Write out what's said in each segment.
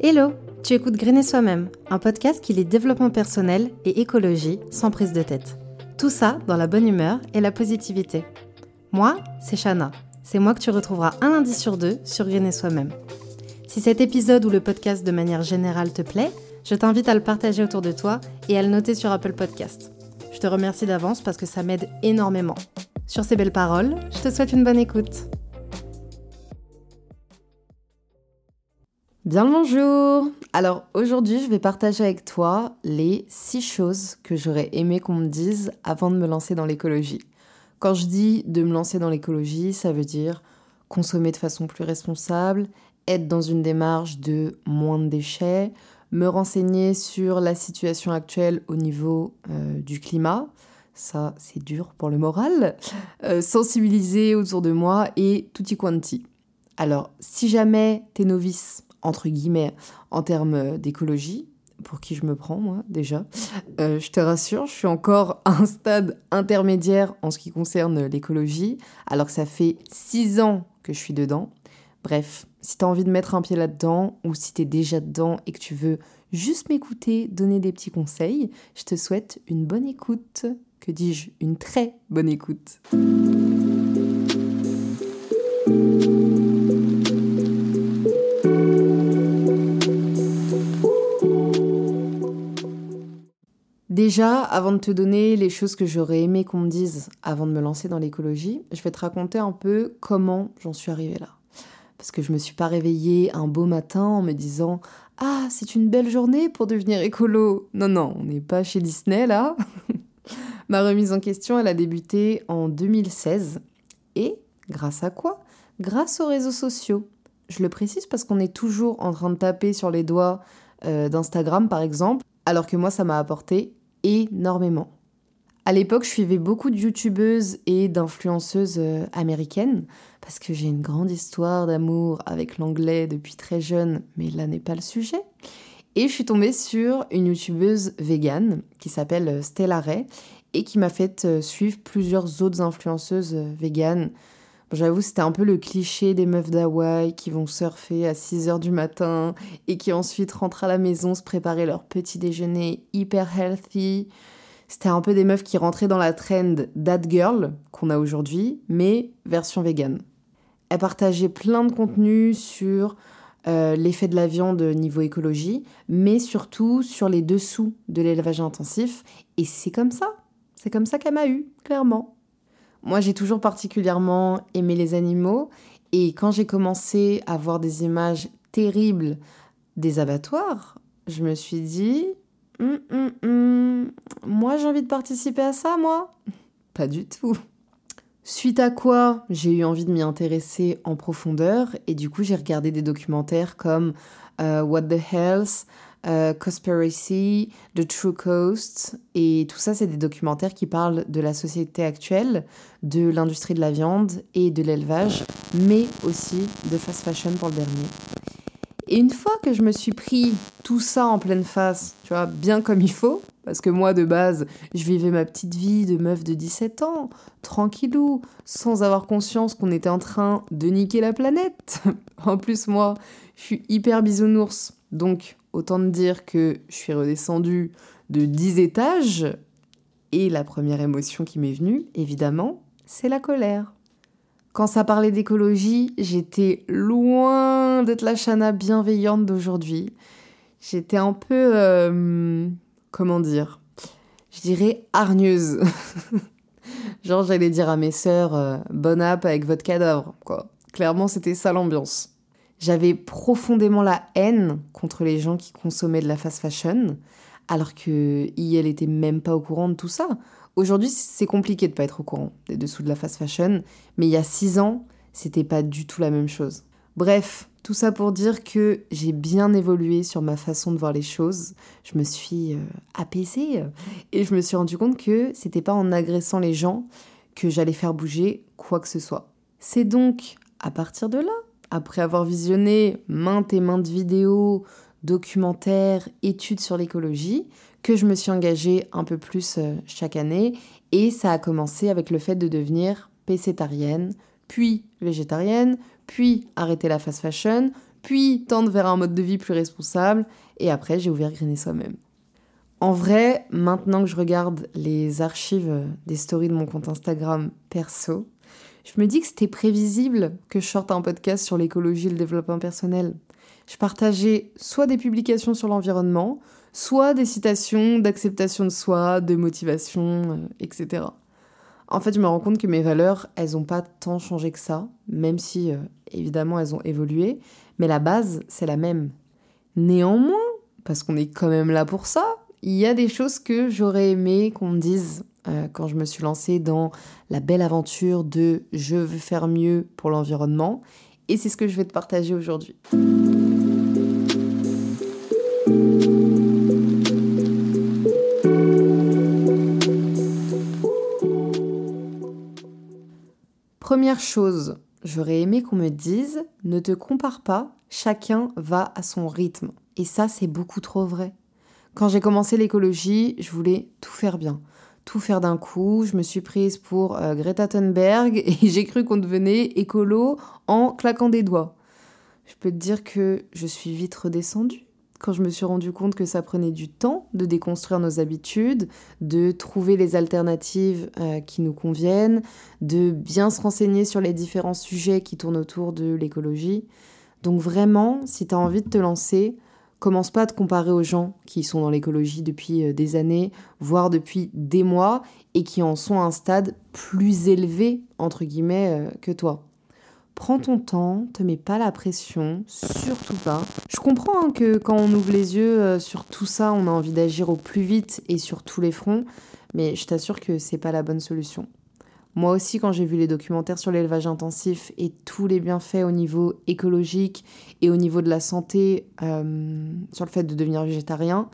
Hello, tu écoutes Grainer Soi-même, un podcast qui lit développement personnel et écologie sans prise de tête. Tout ça dans la bonne humeur et la positivité. Moi, c'est Shana. C'est moi que tu retrouveras un lundi sur deux sur Grainer Soi-même. Si cet épisode ou le podcast de manière générale te plaît, je t'invite à le partager autour de toi et à le noter sur Apple Podcast. Je te remercie d'avance parce que ça m'aide énormément. Sur ces belles paroles, je te souhaite une bonne écoute. Bien le bonjour Alors aujourd'hui je vais partager avec toi les 6 choses que j'aurais aimé qu'on me dise avant de me lancer dans l'écologie. Quand je dis de me lancer dans l'écologie, ça veut dire consommer de façon plus responsable, être dans une démarche de moins de déchets, me renseigner sur la situation actuelle au niveau euh, du climat, ça c'est dur pour le moral, euh, sensibiliser autour de moi et tutti quanti. Alors si jamais t'es novice entre guillemets, en termes d'écologie, pour qui je me prends, moi, déjà. Euh, je te rassure, je suis encore à un stade intermédiaire en ce qui concerne l'écologie, alors que ça fait six ans que je suis dedans. Bref, si tu as envie de mettre un pied là-dedans, ou si tu es déjà dedans et que tu veux juste m'écouter, donner des petits conseils, je te souhaite une bonne écoute. Que dis-je? Une très bonne écoute. Déjà, avant de te donner les choses que j'aurais aimé qu'on me dise avant de me lancer dans l'écologie, je vais te raconter un peu comment j'en suis arrivée là. Parce que je me suis pas réveillée un beau matin en me disant Ah, c'est une belle journée pour devenir écolo. Non, non, on n'est pas chez Disney là. Ma remise en question, elle a débuté en 2016. Et grâce à quoi? Grâce aux réseaux sociaux. Je le précise parce qu'on est toujours en train de taper sur les doigts euh, d'Instagram par exemple, alors que moi ça m'a apporté énormément. À l'époque, je suivais beaucoup de youtubeuses et d'influenceuses euh, américaines parce que j'ai une grande histoire d'amour avec l'anglais depuis très jeune, mais là n'est pas le sujet. Et je suis tombée sur une youtubeuse végane qui s'appelle euh, Stella Ray et qui m'a fait euh, suivre plusieurs autres influenceuses véganes. J'avoue, c'était un peu le cliché des meufs d'Hawaï qui vont surfer à 6 h du matin et qui ensuite rentrent à la maison se préparer leur petit déjeuner hyper healthy. C'était un peu des meufs qui rentraient dans la trend That Girl qu'on a aujourd'hui, mais version vegan. Elles partageaient plein de contenus sur euh, l'effet de la viande niveau écologie, mais surtout sur les dessous de l'élevage intensif. Et c'est comme ça. C'est comme ça qu'elle m'a eu, clairement. Moi, j'ai toujours particulièrement aimé les animaux. Et quand j'ai commencé à voir des images terribles des abattoirs, je me suis dit, hum, hum, hum, moi j'ai envie de participer à ça, moi. Pas du tout. Suite à quoi, j'ai eu envie de m'y intéresser en profondeur. Et du coup j'ai regardé des documentaires comme euh, What the Hells, euh, Conspiracy, The True Coast, et tout ça, c'est des documentaires qui parlent de la société actuelle, de l'industrie de la viande et de l'élevage, mais aussi de fast fashion pour le dernier. Et une fois que je me suis pris tout ça en pleine face, tu vois, bien comme il faut, parce que moi de base, je vivais ma petite vie de meuf de 17 ans, tranquillou, sans avoir conscience qu'on était en train de niquer la planète. en plus, moi, je suis hyper bisounours, donc Autant de dire que je suis redescendue de 10 étages et la première émotion qui m'est venue, évidemment, c'est la colère. Quand ça parlait d'écologie, j'étais loin d'être la chana bienveillante d'aujourd'hui. J'étais un peu... Euh, comment dire Je dirais hargneuse. Genre j'allais dire à mes sœurs, euh, bon app avec votre cadavre, quoi. Clairement, c'était ça l'ambiance. J'avais profondément la haine contre les gens qui consommaient de la fast fashion, alors que elle était même pas au courant de tout ça. Aujourd'hui, c'est compliqué de pas être au courant des dessous de la fast fashion, mais il y a six ans, c'était pas du tout la même chose. Bref, tout ça pour dire que j'ai bien évolué sur ma façon de voir les choses. Je me suis euh, apaisée et je me suis rendu compte que c'était pas en agressant les gens que j'allais faire bouger quoi que ce soit. C'est donc à partir de là après avoir visionné maintes et maintes vidéos, documentaires, études sur l'écologie, que je me suis engagée un peu plus euh, chaque année. Et ça a commencé avec le fait de devenir pécétarienne, puis végétarienne, puis arrêter la fast fashion, puis tendre vers un mode de vie plus responsable, et après j'ai ouvert Grainer Soi-même. En vrai, maintenant que je regarde les archives des stories de mon compte Instagram perso, je me dis que c'était prévisible que je sorte un podcast sur l'écologie et le développement personnel. Je partageais soit des publications sur l'environnement, soit des citations d'acceptation de soi, de motivation, euh, etc. En fait, je me rends compte que mes valeurs, elles n'ont pas tant changé que ça, même si, euh, évidemment, elles ont évolué, mais la base, c'est la même. Néanmoins, parce qu'on est quand même là pour ça, il y a des choses que j'aurais aimé qu'on me dise euh, quand je me suis lancée dans la belle aventure de je veux faire mieux pour l'environnement. Et c'est ce que je vais te partager aujourd'hui. Première chose, j'aurais aimé qu'on me dise ne te compare pas, chacun va à son rythme. Et ça, c'est beaucoup trop vrai. Quand j'ai commencé l'écologie, je voulais tout faire bien, tout faire d'un coup. Je me suis prise pour euh, Greta Thunberg et j'ai cru qu'on devenait écolo en claquant des doigts. Je peux te dire que je suis vite redescendue quand je me suis rendu compte que ça prenait du temps de déconstruire nos habitudes, de trouver les alternatives euh, qui nous conviennent, de bien se renseigner sur les différents sujets qui tournent autour de l'écologie. Donc vraiment, si tu as envie de te lancer, Commence pas à te comparer aux gens qui sont dans l'écologie depuis euh, des années, voire depuis des mois, et qui en sont à un stade plus élevé, entre guillemets, euh, que toi. Prends ton temps, te mets pas la pression, surtout pas. Je comprends hein, que quand on ouvre les yeux euh, sur tout ça, on a envie d'agir au plus vite et sur tous les fronts, mais je t'assure que c'est pas la bonne solution. Moi aussi, quand j'ai vu les documentaires sur l'élevage intensif et tous les bienfaits au niveau écologique et au niveau de la santé euh, sur le fait de devenir végétarien,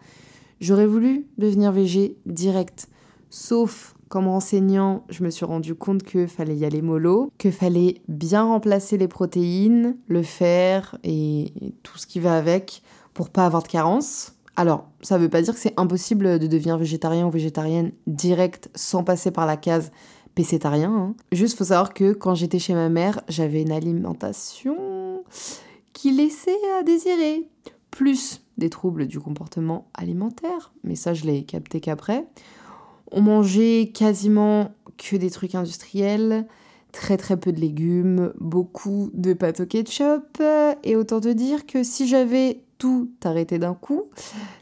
j'aurais voulu devenir végé direct. Sauf qu'en enseignant, je me suis rendu compte qu'il fallait y aller mollo, qu'il fallait bien remplacer les protéines, le fer et, tout ce qui va avec pour pas avoir de carence. Alors, ça veut pas dire que c'est impossible de devenir végétarien ou végétarienne direct sans passer par la case pécétarien. Hein. Juste, faut savoir que quand j'étais chez ma mère, j'avais une alimentation qui laissait à désirer. Plus des troubles du comportement alimentaire, mais ça, je l'ai capté qu'après. On mangeait quasiment que des trucs industriels, très très peu de légumes, beaucoup de pâtes au ketchup, et autant te dire que si j'avais tout arrêté d'un coup,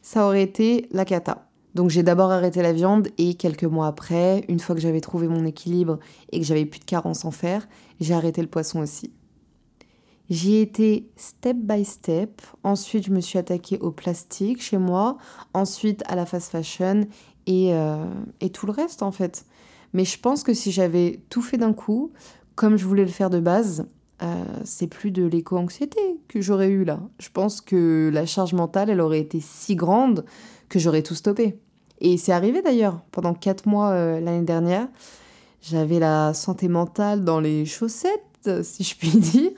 ça aurait été la cata. Donc j'ai d'abord arrêté la viande et quelques mois après, une fois que j'avais trouvé mon équilibre et que j'avais plus de carence en fer, j'ai arrêté le poisson aussi. J'y ai été step by step. Ensuite, je me suis attaquée au plastique chez moi. Ensuite, à la fast fashion et, euh, et tout le reste en fait. Mais je pense que si j'avais tout fait d'un coup, comme je voulais le faire de base, euh, c'est plus de l'éco-anxiété que j'aurais eu là. Je pense que la charge mentale, elle aurait été si grande que j'aurais tout stoppé. Et c'est arrivé d'ailleurs, pendant quatre mois euh, l'année dernière, j'avais la santé mentale dans les chaussettes, si je puis dire.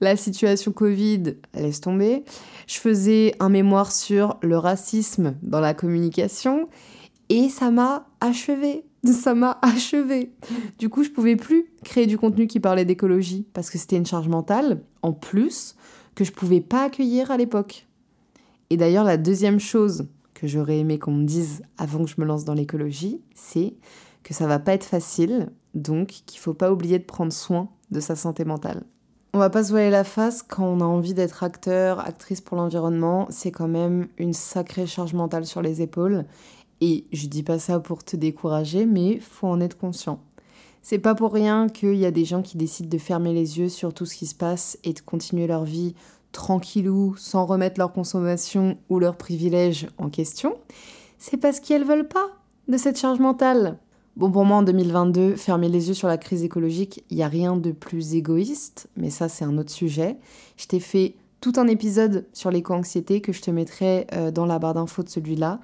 La situation Covid laisse tomber. Je faisais un mémoire sur le racisme dans la communication et ça m'a achevé. Ça m'a achevé. Du coup, je pouvais plus créer du contenu qui parlait d'écologie parce que c'était une charge mentale en plus que je pouvais pas accueillir à l'époque. Et d'ailleurs, la deuxième chose que j'aurais aimé qu'on me dise avant que je me lance dans l'écologie, c'est que ça va pas être facile, donc qu'il faut pas oublier de prendre soin de sa santé mentale. On va pas se voiler la face quand on a envie d'être acteur, actrice pour l'environnement, c'est quand même une sacrée charge mentale sur les épaules. Et je dis pas ça pour te décourager, mais faut en être conscient. C'est pas pour rien qu'il y a des gens qui décident de fermer les yeux sur tout ce qui se passe et de continuer leur vie tranquillou, sans remettre leur consommation ou leurs privilèges en question, c'est parce qu'elles veulent pas de cette charge mentale. Bon, pour moi, en 2022, fermer les yeux sur la crise écologique, il n'y a rien de plus égoïste, mais ça, c'est un autre sujet. Je t'ai fait tout un épisode sur l'éco-anxiété que je te mettrai euh, dans la barre d'infos de celui-là,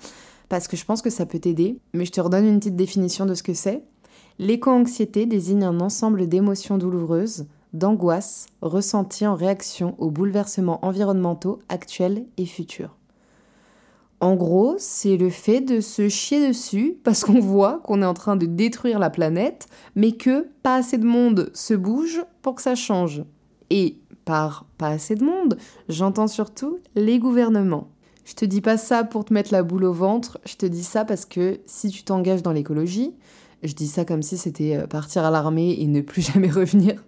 parce que je pense que ça peut t'aider, mais je te redonne une petite définition de ce que c'est. L'éco-anxiété désigne un ensemble d'émotions douloureuses, d'angoisse ressentie en réaction aux bouleversements environnementaux actuels et futurs. En gros, c'est le fait de se chier dessus parce qu'on voit qu'on est en train de détruire la planète, mais que pas assez de monde se bouge pour que ça change. Et par pas assez de monde, j'entends surtout les gouvernements. Je te dis pas ça pour te mettre la boule au ventre, je te dis ça parce que si tu t'engages dans l'écologie, je dis ça comme si c'était euh, partir à l'armée et ne plus jamais revenir.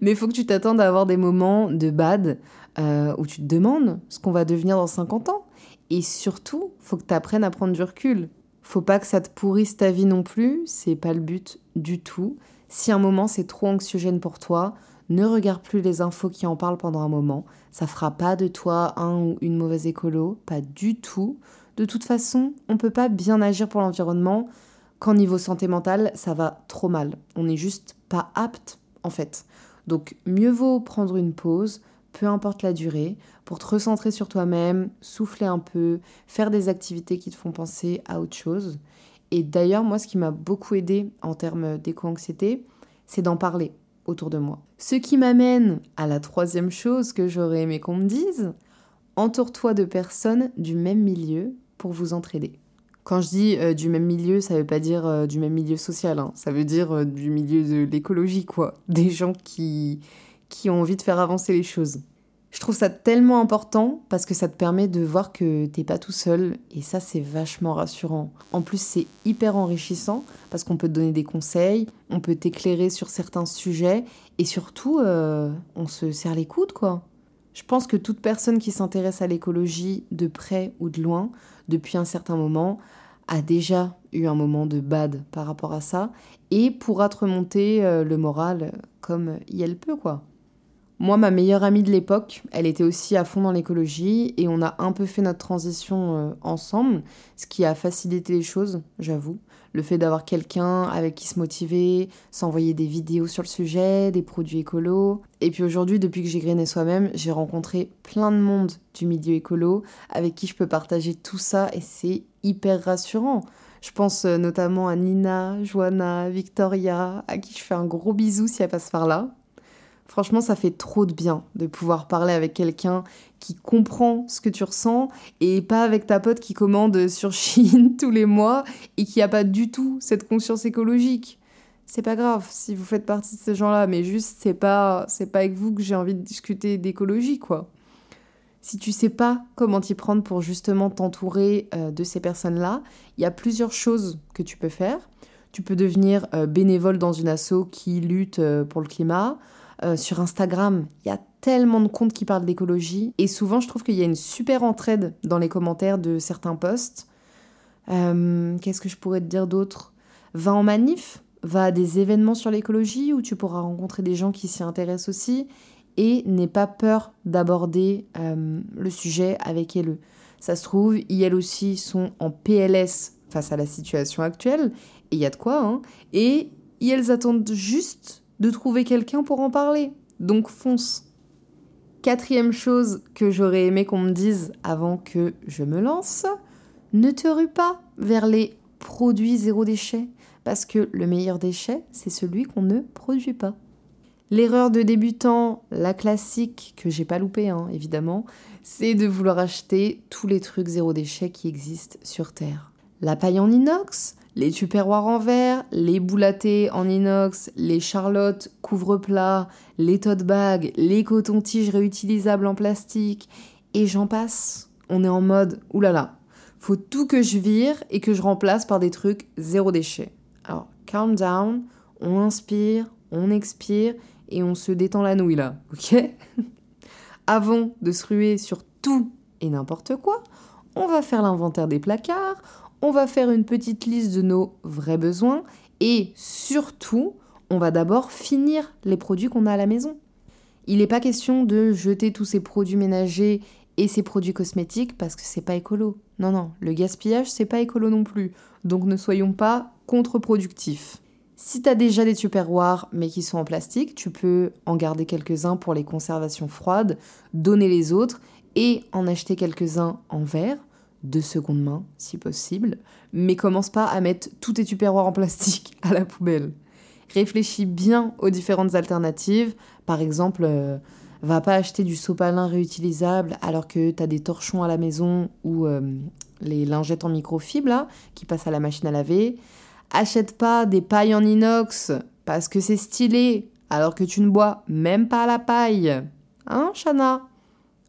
Mais il faut que tu t'attendes à avoir des moments de bad euh, où tu te demandes ce qu'on va devenir dans 50 ans. Et surtout, faut que tu apprennes à prendre du recul. Faut pas que ça te pourrisse ta vie non plus, c'est pas le but du tout. Si un moment c'est trop anxiogène pour toi, ne regarde plus les infos qui en parlent pendant un moment. Ça fera pas de toi un ou une mauvaise écolo, pas du tout. De toute façon, on peut pas bien agir pour l'environnement qu'en niveau santé mentale, ça va trop mal. On n'est juste pas apte, en fait. Donc, mieux vaut prendre une pause, peu importe la durée, pour te recentrer sur toi-même, souffler un peu, faire des activités qui te font penser à autre chose. Et d'ailleurs, moi, ce qui m'a beaucoup aidé en termes d'éco-anxiété, c'est d'en parler autour de moi. Ce qui m'amène à la troisième chose que j'aurais aimé qu'on me dise, entoure-toi de personnes du même milieu pour vous entraider. Quand je dis euh, du même milieu, ça veut pas dire euh, du même milieu social, hein. ça veut dire euh, du milieu de l'écologie, quoi. Des gens qui, qui ont envie de faire avancer les choses. Je trouve ça tellement important parce que ça te permet de voir que t'es pas tout seul et ça c'est vachement rassurant. En plus c'est hyper enrichissant parce qu'on peut te donner des conseils, on peut t'éclairer sur certains sujets et surtout on se serre les coudes quoi. Je pense que toute personne qui s'intéresse à l'écologie de près ou de loin depuis un certain moment a déjà eu un moment de bad par rapport à ça et pourra te remonter euh, le moral comme elle peut quoi. Moi, ma meilleure amie de l'époque, elle était aussi à fond dans l'écologie et on a un peu fait notre transition euh, ensemble, ce qui a facilité les choses, j'avoue le fait d'avoir quelqu'un avec qui se motiver, s'envoyer des vidéos sur le sujet, des produits écolos. Et puis aujourd'hui, depuis que j'ai grainé soi-même, j'ai rencontré plein de monde du milieu écolo avec qui je peux partager tout ça et c'est hyper rassurant. Je pense euh, notamment à Nina, Joanna, Victoria, à qui je fais un gros bisou si elle passe par là. Franchement, ça fait trop de bien de pouvoir parler avec quelqu'un qui comprend ce que tu ressens et pas avec ta pote qui commande sur Chine tous les mois et qui a pas du tout cette conscience écologique. C'est pas grave si vous faites partie de ces gens-là, mais juste c'est pas c'est pas avec vous que j'ai envie de discuter d'écologie quoi. Si tu sais pas comment t'y prendre pour justement t'entourer euh, de ces personnes-là, il y a plusieurs choses que tu peux faire. Tu peux devenir euh, bénévole dans une asso qui lutte euh, pour le climat. Euh, sur Instagram, il y a tellement de comptes qui parlent d'écologie. Et souvent, je trouve qu'il y a une super entraide dans les commentaires de certains posts. Euh, qu'est-ce que je pourrais te dire d'autre? Va en manif, va à des événements sur l'écologie où tu pourras rencontrer des gens qui s'y intéressent aussi. Et n'aie pas peur d'aborder euh, le sujet avec elles. Ça se trouve, elles aussi sont en PLS face à la situation actuelle. Et il y a de quoi, hein. Et elles attendent juste de trouver quelqu'un pour en parler. Donc fonce. Quatrième chose que j'aurais aimé qu'on me dise avant que je me lance, ne te rue pas vers les produits zéro déchet, parce que le meilleur déchet, c'est celui qu'on ne produit pas. L'erreur de débutant, la classique, que j'ai pas loupé hein, évidemment, c'est de vouloir acheter tous les trucs zéro déchet qui existent sur Terre. La paille en inox, les tupperwares en verre, les boulatés en inox, les charlottes couvre-plat, les tote bags, les cotons-tiges réutilisables en plastique, et j'en passe. On est en mode, oulala, faut tout que je vire et que je remplace par des trucs zéro déchet. Alors, calm down, on inspire, on expire et on se détend la nouille là, ok? Avant de se ruer sur tout et n'importe quoi, on va faire l'inventaire des placards, on va faire une petite liste de nos vrais besoins et surtout, on va d'abord finir les produits qu'on a à la maison. Il n'est pas question de jeter tous ces produits ménagers et ces produits cosmétiques parce que c'est pas écolo. Non, non, le gaspillage, c'est pas écolo non plus. Donc ne soyons pas contre-productifs. Si tu as déjà des tupperwares mais qui sont en plastique, tu peux en garder quelques-uns pour les conservations froides, donner les autres et en acheter quelques-uns en verre de seconde main, si possible, mais commence pas à mettre tous tes tupperwares en plastique à la poubelle. Réfléchis bien aux différentes alternatives. Par exemple, euh, va pas acheter du sopalin réutilisable alors que tu as des torchons à la maison ou euh, les lingettes en microfibre qui passent à la machine à laver. Achète pas des pailles en inox parce que c'est stylé alors que tu ne bois même pas la paille. Hein, Chana?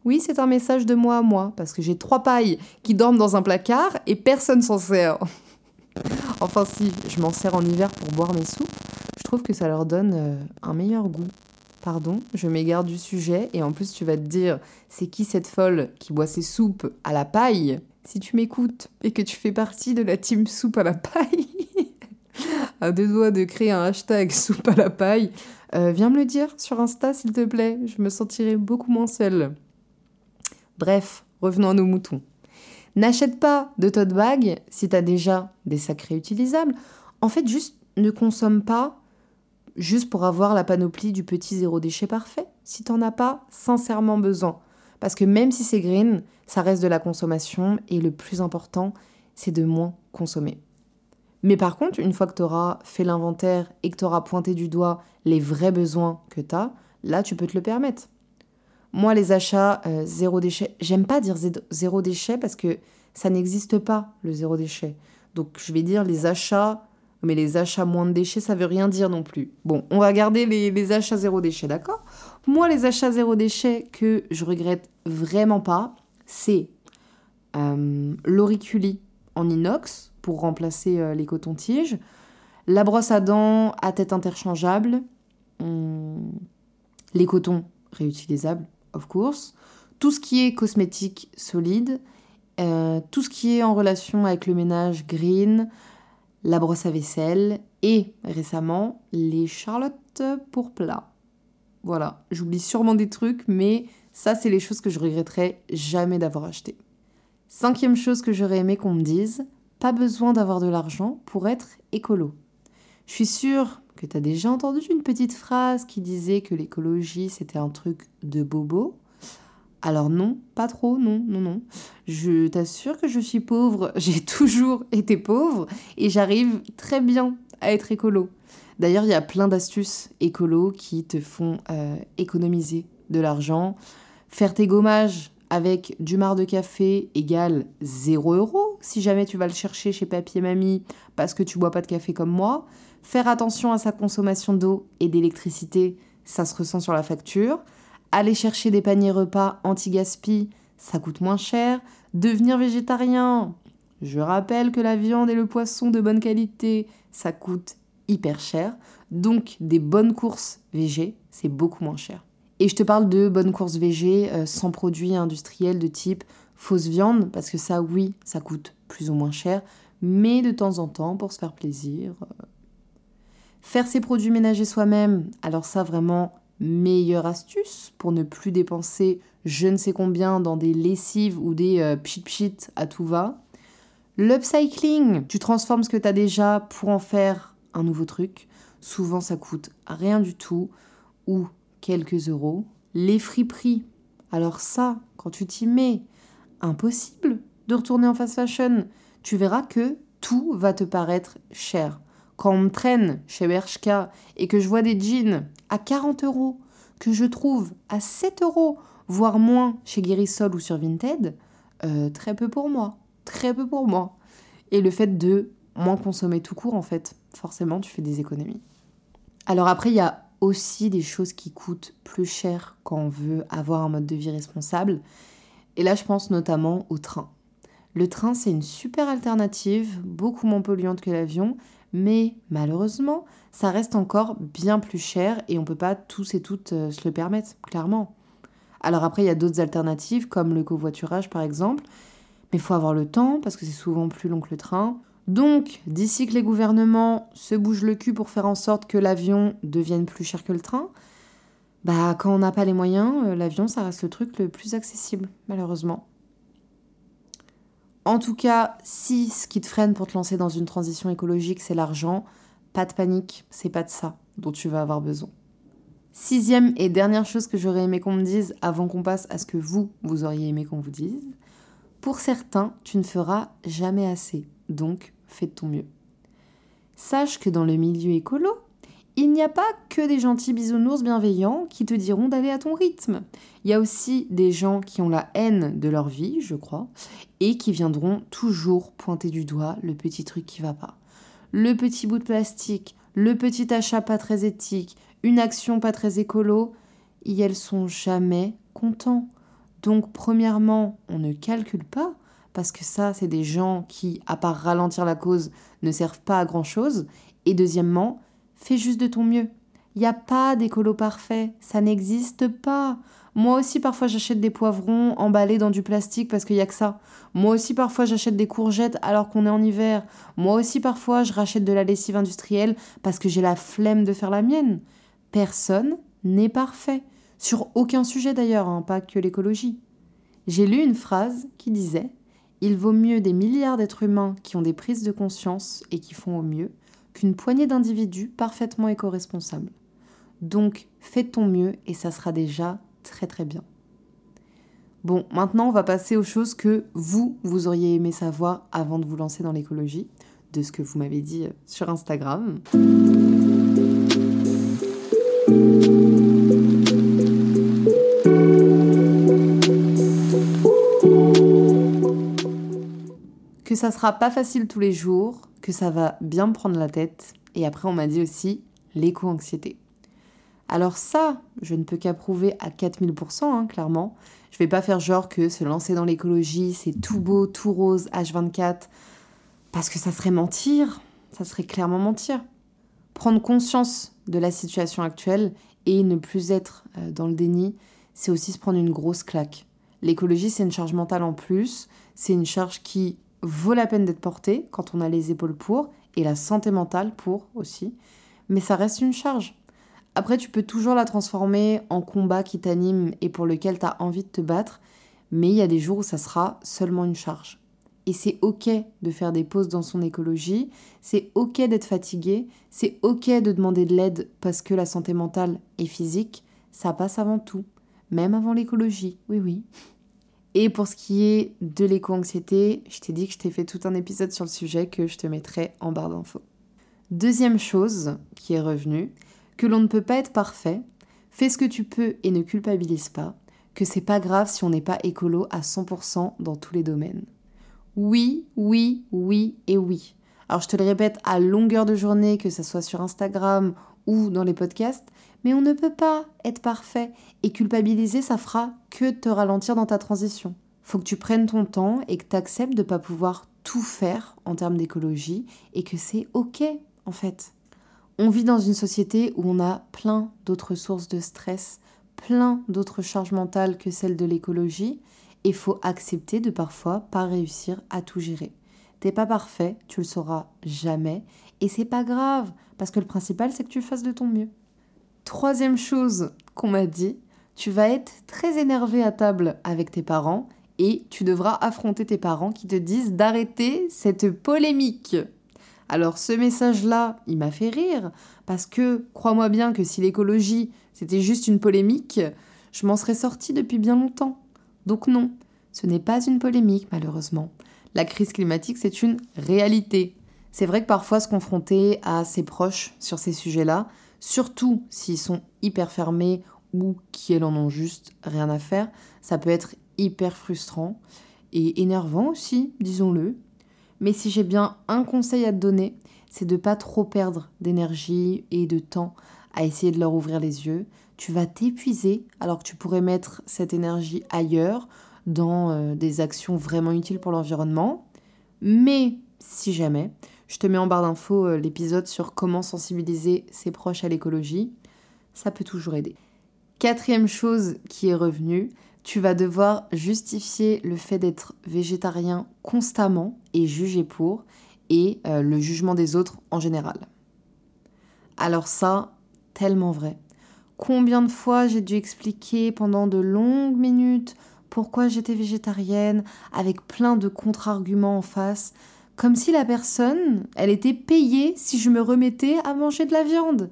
Oui, c'est un message de moi à moi, parce que j'ai trois pailles qui dorment dans un placard et personne s'en sert. enfin si, je m'en sers en hiver pour boire mes soupes. Je trouve que ça leur donne euh, un meilleur goût. Pardon, je m'égare du sujet et en plus tu vas te dire, c'est qui cette folle qui boit ses soupes à la paille? Si tu m'écoutes et que tu fais partie de la team soupe à la paille, à deux doigts de créer un hashtag soupe à la paille, euh, viens me le dire sur Insta s'il te plaît, je me sentirai beaucoup moins seule. Bref, revenons à nos moutons. N'achète pas de tote bag si tu as déjà des sacs réutilisables. En fait, juste ne consomme pas juste pour avoir la panoplie du petit zéro déchet parfait. Si t'en as pas sincèrement besoin. Parce que même si c'est green, ça reste de la consommation et le plus important, c'est de moins consommer. Mais par contre, une fois que tu auras fait l'inventaire et que tu auras pointé du doigt les vrais besoins que tu as, là, tu peux te le permettre. Moi, les achats euh, zéro déchet, j'aime pas dire zéro déchet parce que ça n'existe pas, le zéro déchet. Donc, je vais dire les achats, mais les achats moins de déchets, ça veut rien dire non plus. Bon, on va garder les, achats zéro déchet, d'accord? Moi, les achats zéro déchet que je regrette vraiment pas, c'est euh, l'auriculi en inox pour remplacer euh, les cotons-tiges. La brosse à dents à tête interchangeable. Hum, les cotons réutilisables, of course. Tout ce qui est cosmétique solide. Euh, tout ce qui est en relation avec le ménage green. La brosse à vaisselle. Et récemment, les charlottes pour plat. Voilà, j'oublie sûrement des trucs, mais ça, c'est les choses que je regretterais jamais d'avoir acheté. Cinquième chose que j'aurais aimé qu'on me dise, pas besoin d'avoir de l'argent pour être écolo. Je suis sûre que tu déjà entendu une petite phrase qui disait que l'écologie c'était un truc de bobo? Alors non, pas trop, non, non, non. Je t'assure que je suis pauvre, j'ai toujours été pauvre et j'arrive très bien à être écolo. D'ailleurs, il y a plein d'astuces écolo qui te font euh, économiser de l'argent. Faire tes gommages avec du marc de café égale 0 euros si jamais tu vas le chercher chez Papy et Mamie parce que tu bois pas de café comme moi. Faire attention à sa consommation d'eau et d'électricité, ça se ressent sur la facture. Aller chercher des paniers repas anti-gaspi, ça coûte moins cher. Devenir végétarien, je rappelle que la viande et le poisson de bonne qualité, ça coûte hyper cher. Donc des bonnes courses végé, c'est beaucoup moins cher. Et je te parle de bonnes courses VG euh, sans produits industriels de type fausse viande, parce que ça, oui, ça coûte plus ou moins cher, mais de temps en temps, pour se faire plaisir. Euh. Faire ses produits ménagers soi-même, alors ça, vraiment, meilleure astuce pour ne plus dépenser je ne sais combien dans des lessives ou des euh, pchit-pchit à tout va. L'upcycling, tu transformes ce que tu as déjà pour en faire un nouveau truc. Souvent, ça coûte rien du tout ou quelques euros. Les friperies, alors ça, quand tu t'y mets, impossible de retourner en fast fashion. Tu verras que tout va te paraître cher. Quand on me traîne chez Bershka et que je vois des jeans à 40 euros, que je trouve à 7 euros, voire moins chez Guérissol ou sur Vinted, euh, très peu pour moi. Très peu pour moi. Et le fait de moins consommer tout court, en fait, forcément, tu fais des économies. Alors après, il y a aussi des choses qui coûtent plus cher quand on veut avoir un mode de vie responsable. Et là, je pense notamment au train. Le train, c'est une super alternative, beaucoup moins polluante que l'avion, mais malheureusement, ça reste encore bien plus cher et on ne peut pas tous et toutes euh, se le permettre, clairement. Alors après, il y a d'autres alternatives, comme le covoiturage par exemple, mais il faut avoir le temps parce que c'est souvent plus long que le train. Donc, d'ici que les gouvernements se bougent le cul pour faire en sorte que l'avion devienne plus cher que le train, bah quand on n'a pas les moyens, euh, l'avion ça reste le truc le plus accessible, malheureusement. En tout cas, si ce qui te freine pour te lancer dans une transition écologique, c'est l'argent, pas de panique, c'est pas de ça dont tu vas avoir besoin. Sixième et dernière chose que j'aurais aimé qu'on me dise avant qu'on passe à ce que vous, vous auriez aimé qu'on vous dise. Pour certains, tu ne feras jamais assez, donc fais de ton mieux. Sache que dans le milieu écolo, il n'y a pas que des gentils bisounours bienveillants qui te diront d'aller à ton rythme. Il y a aussi des gens qui ont la haine de leur vie, je crois, et qui viendront toujours pointer du doigt le petit truc qui va pas. Le petit bout de plastique, le petit achat pas très éthique, une action pas très écolo. et elles sont jamais contents. Donc premièrement, on ne calcule pas, parce que ça, c'est des gens qui, à part ralentir la cause, ne servent pas à grand-chose. Et deuxièmement, fais juste de ton mieux. Il n'y a pas d'écolo parfait, ça n'existe pas. Moi aussi, parfois, j'achète des poivrons emballés dans du plastique parce qu'il n'y a que ça. Moi aussi, parfois, j'achète des courgettes alors qu'on est en hiver. Moi aussi, parfois, je rachète de la lessive industrielle parce que j'ai la flemme de faire la mienne. Personne n'est parfait. Sur aucun sujet d'ailleurs, hein, pas que l'écologie. J'ai lu une phrase qui disait Il vaut mieux des milliards d'êtres humains qui ont des prises de conscience et qui font au mieux qu'une poignée d'individus parfaitement éco-responsables. Donc, fais ton mieux et ça sera déjà très très bien. Bon, maintenant on va passer aux choses que vous, vous auriez aimé savoir avant de vous lancer dans l'écologie, de ce que vous m'avez dit euh, sur Instagram. Que ça sera pas facile tous les jours, que ça va bien me prendre la tête, et après on m'a dit aussi l'éco-anxiété. Alors ça, je ne peux qu'approuver à 4000%, hein, clairement. Je vais pas faire genre que se lancer dans l'écologie, c'est tout beau, tout rose, H24, parce que ça serait mentir, ça serait clairement mentir. Prendre conscience de la situation actuelle et ne plus être euh, dans le déni, c'est aussi se prendre une grosse claque. L'écologie, c'est une charge mentale en plus, c'est une charge qui vaut la peine d'être portée quand on a les épaules pour, et la santé mentale pour aussi, mais ça reste une charge. Après, tu peux toujours la transformer en combat qui t'anime et pour lequel tu as envie de te battre, mais il y a des jours où ça sera seulement une charge. Et c'est ok de faire des pauses dans son écologie, c'est ok d'être fatigué, c'est ok de demander de l'aide parce que la santé mentale et physique, ça passe avant tout, même avant l'écologie, oui oui. Et pour ce qui est de l'éco-anxiété, je t'ai dit que je t'ai fait tout un épisode sur le sujet que je te mettrai en barre d'infos. Deuxième chose qui est revenue, que l'on ne peut pas être parfait, fais ce que tu peux et ne culpabilise pas, que c'est pas grave si on n'est pas écolo à 100% dans tous les domaines. Oui, oui, oui et oui. Alors je te le répète à longueur de journée, que ce soit sur Instagram ou dans les podcasts, mais on ne peut pas être parfait et culpabiliser, ça fera que te ralentir dans ta transition. Faut que tu prennes ton temps et que tu acceptes de ne pas pouvoir tout faire en termes d'écologie et que c'est ok en fait. On vit dans une société où on a plein d'autres sources de stress, plein d'autres charges mentales que celles de l'écologie, et faut accepter de parfois pas réussir à tout gérer. T'es pas parfait, tu le sauras jamais, et c'est pas grave, parce que le principal c'est que tu fasses de ton mieux. Troisième chose qu'on m'a dit, tu vas être très énervé à table avec tes parents et tu devras affronter tes parents qui te disent d'arrêter cette polémique. Alors ce message-là, il m'a fait rire, parce que crois-moi bien que si l'écologie, c'était juste une polémique, je m'en serais sortie depuis bien longtemps. Donc non, ce n'est pas une polémique malheureusement. La crise climatique, c'est une réalité. C'est vrai que parfois se confronter à ses proches sur ces sujets-là, surtout s'ils sont hyper fermés ou qu'ils en ont juste rien à faire, ça peut être hyper frustrant et énervant aussi, disons-le. Mais si j'ai bien un conseil à te donner, c'est de pas trop perdre d'énergie et de temps à essayer de leur ouvrir les yeux. Tu vas t'épuiser alors que tu pourrais mettre cette énergie ailleurs, dans euh, des actions vraiment utiles pour l'environnement. Mais si jamais, je te mets en barre d'infos euh, l'épisode sur comment sensibiliser ses proches à l'écologie. Ça peut toujours aider. Quatrième chose qui est revenue, tu vas devoir justifier le fait d'être végétarien constamment et juger pour, et euh, le jugement des autres en général. Alors ça, tellement vrai. Combien de fois j'ai dû expliquer pendant de longues minutes pourquoi j'étais végétarienne, avec plein de contre-arguments en face, comme si la personne, elle était payée si je me remettais à manger de la viande.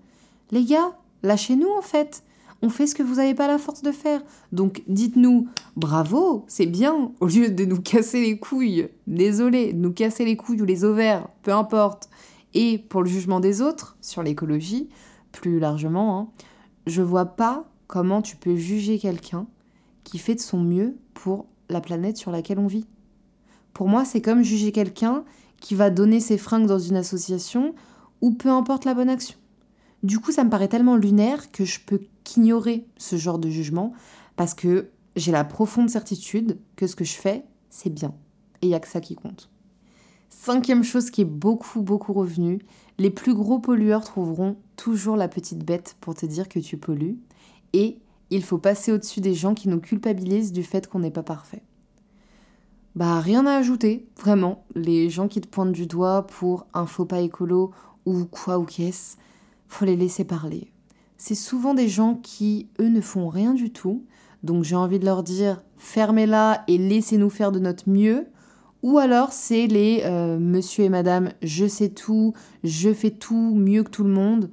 Les gars, lâchez-nous en fait on fait ce que vous n'avez pas la force de faire. Donc dites-nous bravo, c'est bien, au lieu de nous casser les couilles, désolé, nous casser les couilles ou les ovaires, peu importe. Et pour le jugement des autres, sur l'écologie, plus largement, hein, je vois pas comment tu peux juger quelqu'un qui fait de son mieux pour la planète sur laquelle on vit. Pour moi, c'est comme juger quelqu'un qui va donner ses fringues dans une association ou peu importe la bonne action. Du coup, ça me paraît tellement lunaire que je peux qu'ignorer ce genre de jugement parce que j'ai la profonde certitude que ce que je fais, c'est bien. Et il n'y a que ça qui compte. Cinquième chose qui est beaucoup, beaucoup revenue, les plus gros pollueurs trouveront toujours la petite bête pour te dire que tu pollues. Et il faut passer au-dessus des gens qui nous culpabilisent du fait qu'on n'est pas parfait. Bah rien à ajouter, vraiment. Les gens qui te pointent du doigt pour un faux pas écolo ou quoi ou qu'est-ce, faut les laisser parler. C'est souvent des gens qui, eux, ne font rien du tout. Donc j'ai envie de leur dire, fermez-la et laissez-nous faire de notre mieux. Ou alors c'est les euh, monsieur et madame, je sais tout, je fais tout mieux que tout le monde.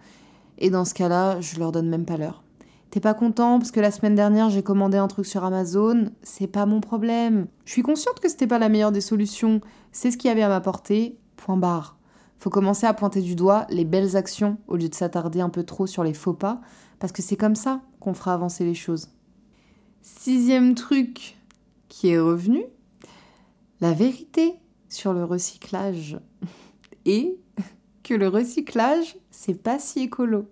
Et dans ce cas-là, je leur donne même pas l'heure. T'es pas content parce que la semaine dernière j'ai commandé un truc sur Amazon? C'est pas mon problème. Je suis consciente que c'était pas la meilleure des solutions. C'est ce qu'il y avait à m'apporter. Point barre. Faut commencer à pointer du doigt les belles actions au lieu de s'attarder un peu trop sur les faux pas, parce que c'est comme ça qu'on fera avancer les choses. Sixième truc qui est revenu, la vérité sur le recyclage. Et que le recyclage, c'est pas si écolo.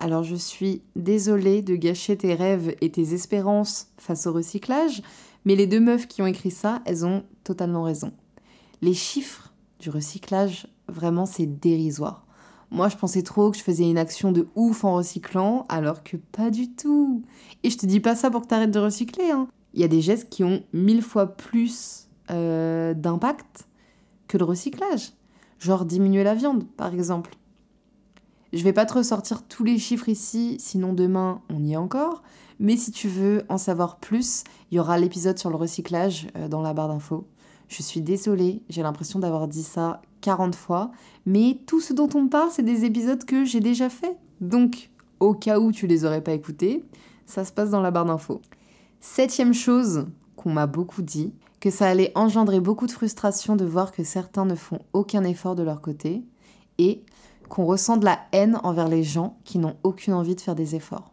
Alors je suis désolée de gâcher tes rêves et tes espérances face au recyclage, mais les deux meufs qui ont écrit ça, elles ont totalement raison. Les chiffres du recyclage, vraiment, c'est dérisoire. Moi, je pensais trop que je faisais une action de ouf en recyclant, alors que pas du tout. Et je te dis pas ça pour que t'arrêtes de recycler. Hein. Il y a des gestes qui ont mille fois plus euh, d'impact que le recyclage. Genre diminuer la viande, par exemple. Je vais pas te ressortir tous les chiffres ici, sinon demain on y est encore. Mais si tu veux en savoir plus, il y aura l'épisode sur le recyclage euh, dans la barre d'infos. Je suis désolée, j'ai l'impression d'avoir dit ça 40 fois, mais tout ce dont on parle, c'est des épisodes que j'ai déjà fait. Donc, au cas où tu les aurais pas écoutés, ça se passe dans la barre d'infos. Septième chose qu'on m'a beaucoup dit, que ça allait engendrer beaucoup de frustration de voir que certains ne font aucun effort de leur côté, et qu'on ressent de la haine envers les gens qui n'ont aucune envie de faire des efforts.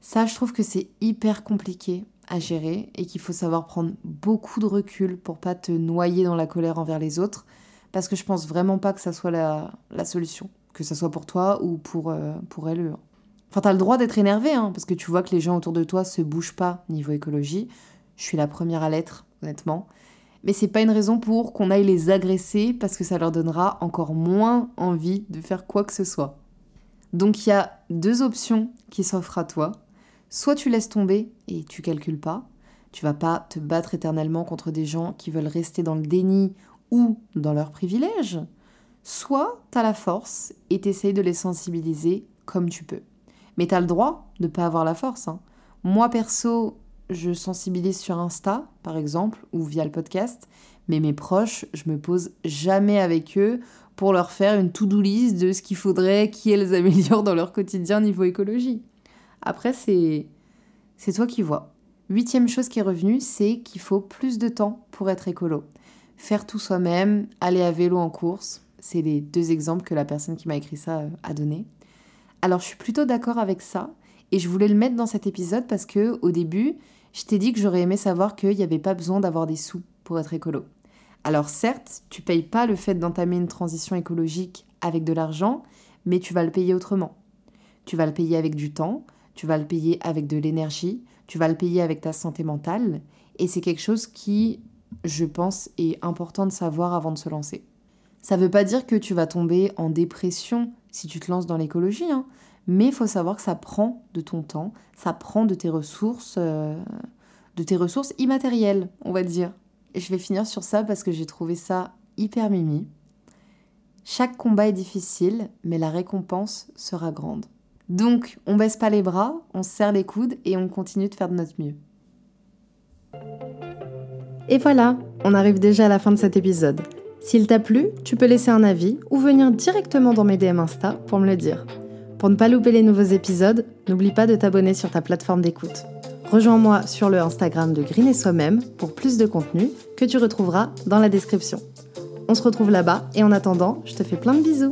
Ça, je trouve que c'est hyper compliqué à gérer et qu'il faut savoir prendre beaucoup de recul pour pas te noyer dans la colère envers les autres, parce que je pense vraiment pas que ça soit la, solution, que ça soit pour toi ou pour, euh, pour elle. Enfin, t'as le droit d'être énervé, hein, parce que tu vois que les gens autour de toi se bougent pas niveau écologie. Je suis la première à l'être, honnêtement mais c'est pas une raison pour qu'on aille les agresser parce que ça leur donnera encore moins envie de faire quoi que ce soit. Donc il y a deux options qui s'offrent à toi. Soit tu laisses tomber et tu calcules pas, tu vas pas te battre éternellement contre des gens qui veulent rester dans le déni ou dans leurs privilèges. Soit tu as la force et t'essayes de les sensibiliser comme tu peux. Mais tu as le droit de pas avoir la force. Hein. Moi perso, je sensibilise sur Insta, par exemple, ou via le podcast, mais mes proches, je me pose jamais avec eux pour leur faire une to-do list de ce qu'il faudrait qu'elles améliorent dans leur quotidien niveau écologie. Après, c'est c'est toi qui vois. Huitième chose qui est revenue, c'est qu'il faut plus de temps pour être écolo. Faire tout soi-même, aller à vélo en course, c'est les deux exemples que la personne qui m'a écrit ça euh, a donné. Alors je suis plutôt d'accord avec ça, et je voulais le mettre dans cet épisode parce que au début, je t'ai dit que j'aurais aimé savoir qu'il n'y avait pas besoin d'avoir des sous pour être écolo. Alors certes, tu payes pas le fait d'entamer une transition écologique avec de l'argent, mais tu vas le payer autrement. Tu vas le payer avec du temps, tu vas le payer avec de l'énergie, tu vas le payer avec ta santé mentale, et c'est quelque chose qui, je pense, est important de savoir avant de se lancer. Ça ne veut pas dire que tu vas tomber en dépression si tu te lances dans l'écologie, hein, mais il faut savoir que ça prend de ton temps, ça prend de tes ressources, euh, de tes ressources immatérielles, on va dire. Et je vais finir sur ça parce que j'ai trouvé ça hyper mimi. Chaque combat est difficile, mais la récompense sera grande. Donc, on baisse pas les bras, on serre les coudes et on continue de faire de notre mieux. Et voilà, on arrive déjà à la fin de cet épisode. S'il t'a plu, tu peux laisser un avis ou venir directement dans mes DM Insta pour me le dire. Pour ne pas louper les nouveaux épisodes, n'oublie pas de t'abonner sur ta plateforme d'écoute. Rejoins-moi sur le Instagram de Green et Soi-même pour plus de contenu que tu retrouveras dans la description. On se retrouve là-bas et en attendant, je te fais plein de bisous.